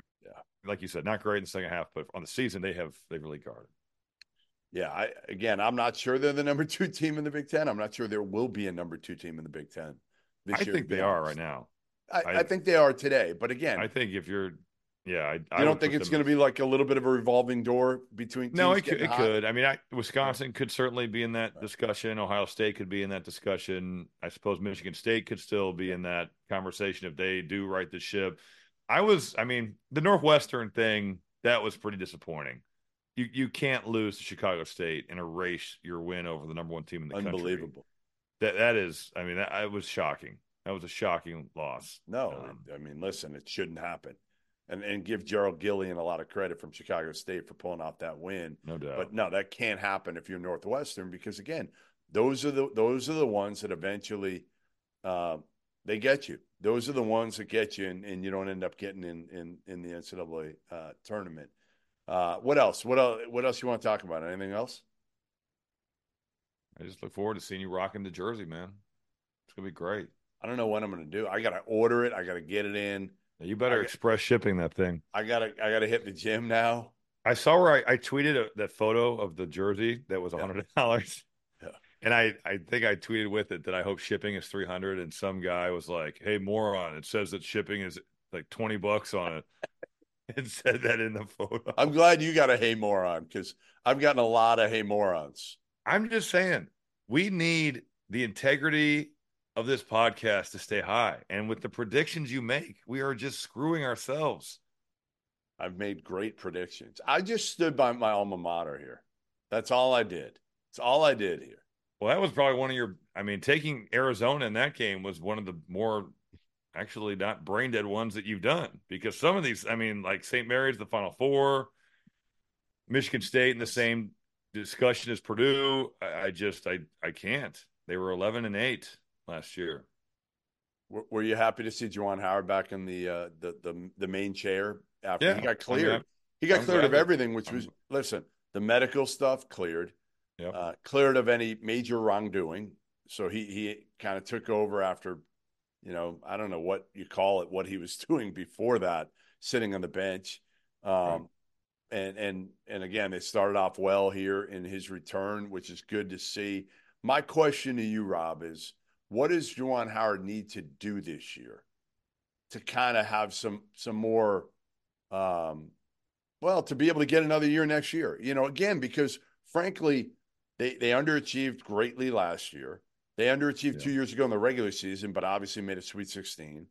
like you said, not great in the second half, but on the season they have they really guarded. Yeah, I again, I'm not sure they're the number two team in the Big Ten. I'm not sure there will be a number two team in the Big Ten this I year. I think they honest. are right now. I, I, I, think they are today, but again, I think if you're yeah, I, I don't think it's going to be like a little bit of a revolving door between. no, it, could, it could. I mean, I, Wisconsin could certainly be in that discussion. Ohio State could be in that discussion. I suppose Michigan State could still be in that conversation if they do right the ship. I was, I mean, the Northwestern thing that was pretty disappointing. You you can't lose to Chicago State and erase your win over the number one team in the Unbelievable. country. Unbelievable. That that is, I mean, that, that was shocking. That was a shocking loss. No, um, I mean, listen, it shouldn't happen and, and give Gerald Gillion a lot of credit from Chicago State for pulling off that win. No doubt. But no, that can't happen if you're Northwestern because again, those are the those are the ones that eventually uh, they get you. Those are the ones that get you, and, and you don't end up getting in in, in the NCAA uh, tournament. Uh, what else? What else? What else you want to talk about? Anything else? I just look forward to seeing you rocking the jersey, man. It's gonna be great. I don't know what I'm gonna do. I gotta order it. I gotta get it in. You better express shipping that thing. I gotta I gotta hit the gym now. I saw where I, I tweeted a, that photo of the jersey that was hundred dollars. Yeah. And I, I think I tweeted with it that I hope shipping is 300 and some guy was like, "Hey moron, it says that shipping is like 20 bucks on it." and said that in the photo. I'm glad you got a hey moron cuz I've gotten a lot of hey morons. I'm just saying, we need the integrity of this podcast to stay high. And with the predictions you make, we are just screwing ourselves. I've made great predictions. I just stood by my alma mater here. That's all I did. That's all I did here. Well, that was probably one of your. I mean, taking Arizona in that game was one of the more actually not brain dead ones that you've done because some of these, I mean, like St. Mary's, the Final Four, Michigan State in the same discussion as Purdue. I, I just, I, I can't. They were 11 and 8 last year. Were, were you happy to see Juwan Howard back in the uh, the, the the main chair after Yeah, he got cleared? he got I'm cleared glad of everything, which was I'm- listen, the medical stuff cleared, Yep. uh, cleared of any major wrongdoing. So he he kind of took over after, you know, I don't know what you call it, what he was doing before that, sitting on the bench. Um, Right. and and and again, they started off well here in his return, which is good to see. My question to you, Rob, is what does Juwan Howard need to do this year to kind of have some some more um well, to be able to get another year next year. You know, again, because frankly, they they underachieved greatly last year. They underachieved Yeah. two years ago in the regular season, but obviously made a Sweet 16.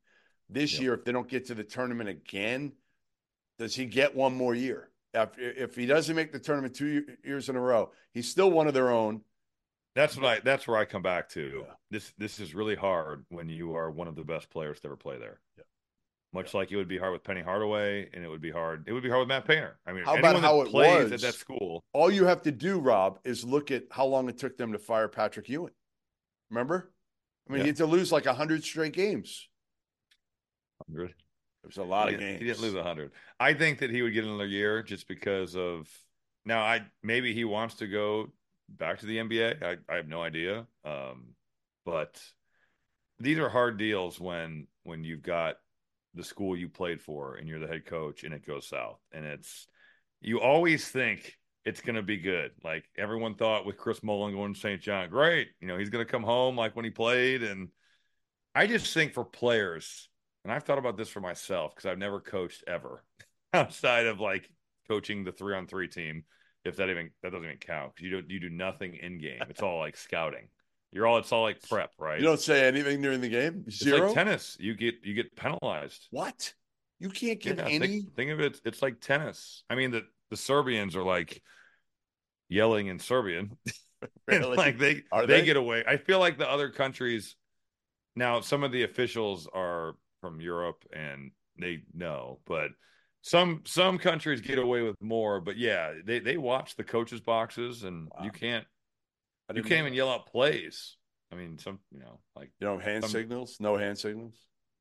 This Yep. year, if they don't get to the tournament again, does he get one more year? If, if he doesn't make the tournament two years in a row, he's still one of their own. That's what I. That's where I come back to. Yeah. This this is really hard when you are one of the best players to ever play there. Yeah. Much like it would be hard with Penny Hardaway, and it would be hard. It would be hard with Matt Painter. I mean, How about how it plays was? at that school. All you have to do, Rob, is look at how long it took them to fire Patrick Ewing. Remember? I mean, Yeah. he had to lose like 100 straight games. Hundred. It was a lot he of games. He didn't lose hundred. I think that he would get another year just because of now. I maybe he wants to go back to the NBA. I, I have no idea. Um, but these are hard deals when when you've got the school you played for and you're the head coach and it goes south and it's you always think it's going to be good. Like everyone thought with Chris Mullin going to St. John, great. You know, he's going to come home like when he played. And I just think for players, and I've thought about this for myself because I've never coached ever outside of like coaching the three on three team. If that even that doesn't even count because you don't you do nothing in game. It's all like scouting. You're all it's all like prep, right? You don't say anything during the game? it's Zero? like tennis. You get you get penalized. What? You can't get Yeah, any. think, think of it. It's like tennis. I mean, the the Serbians are like yelling in Serbian. Really? like they Are they they? get away. I feel like the other countries now. Some of the officials are from Europe and they know, but some some countries get away with more. But yeah, they they watch the coaches' boxes, and Wow. you can't you can't even yell out plays. I mean, some you know like You know, hand some- signals? No hand signals?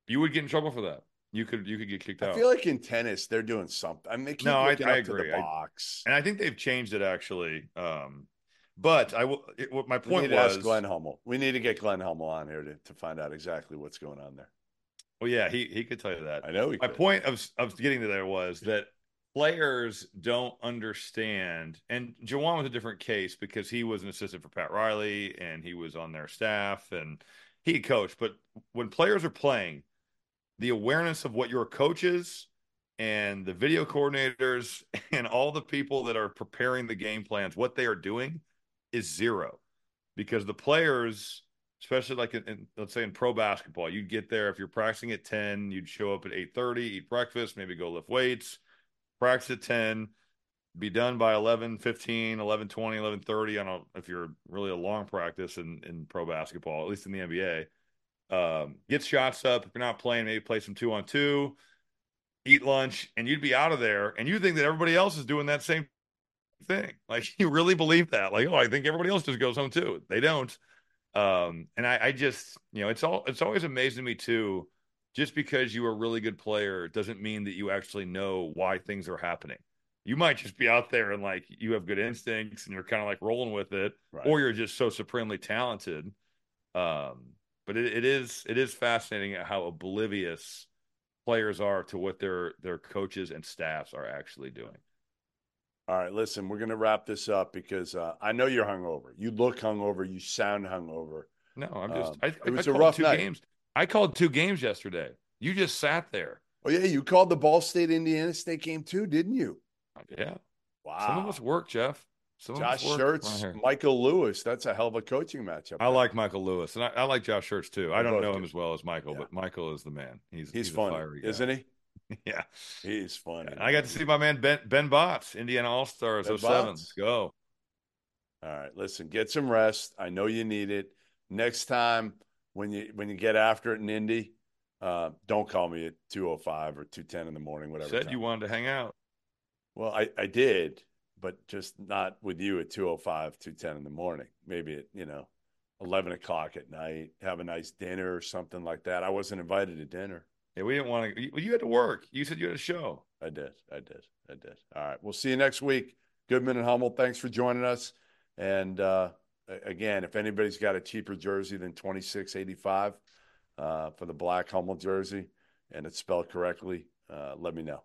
you would get in trouble for that. You could you could get kicked I out. I feel like in tennis, they're doing something. I mean, they keep No, I- I agree. the I- and I think they've changed it actually. Um, but I will. It, what my point was, Glenn Hummel. We need to get Glenn Hummel on here to, to find out exactly what's going on there. Well, yeah, he he could tell you that. I know he My could. point of of getting to there was that players don't understand, and Juwan was a different case because he was an assistant for Pat Riley and he was on their staff and he coached. But when players are playing, the awareness of what your coaches and the video coordinators and all the people that are preparing the game plans, what they are doing, is zero, because the players especially like in, in, let's say in pro basketball you'd get there if you're practicing at 10 you'd show up at 8.30 eat breakfast maybe go lift weights practice at 10 be done by 11 15 11 20 11 30 on a if you're really a long practice in, in pro basketball at least in the nba um, get shots up if you're not playing maybe play some two on two eat lunch and you'd be out of there and you think that everybody else is doing that same thing. Like you really believe that. Like oh i think everybody else just goes home too. They don't um, and I, I just, you know, it's all it's always amazing to me too. Just because you are a really good player doesn't mean that you actually know why things are happening. You might just be out there and like you have good instincts and you're kind of like rolling with it, Right. or you're just so supremely talented. Um, but it, it is it is fascinating how oblivious players are to what their their coaches and staffs are actually doing. All right, listen, we're going to wrap this up because uh, I know you're hungover. You look hungover. You sound hungover. No, I'm just Um, I, it was I a called rough two night. games. I called two games yesterday. You just sat there. Oh, yeah, you called the Ball State Indiana State game too, didn't you? Yeah. Wow. Some of us work, Jeff. Some Josh of us work Schertz. Michael Lewis. That's a hell of a coaching matchup. I like Michael Lewis, and I, I like Josh Schertz too. I don't know do. him as well as Michael, Yeah. but Michael is the man. He's He's, fiery guy. isn't he? Yeah. He's funny. I got to see my man Ben Ben Botts, Indiana All Stars Ben 07. Let's go. All right, listen, get some rest. I know you need it. Next time when you when you get after it in Indy, Uh, don't call me at 205 or 210 in the morning, whatever. Said time. you wanted to hang out. Well, I, I did, but just not with you at 205, 210 in the morning. Maybe at, you know, 11 o'clock at night, have a nice dinner or something like that. I wasn't invited to dinner. Yeah, we didn't want to. You, you had to work. You said you had a show. I did. I did. I did. All right. We'll see you next week. Goodman and Hummel, thanks for joining us. And uh, again, if anybody's got a cheaper jersey than 2685 uh, for the black Hummel jersey and it's spelled correctly, uh, let me know.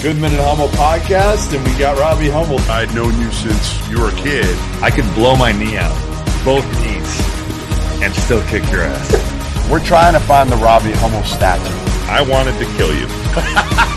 Goodman and Hummel podcast, and we got Robbie Hummel. I'd known you since you were a kid. I could blow my knee out, both knees, and still kick your ass. We're trying to find the Robbie Hummel statue. I wanted to kill you.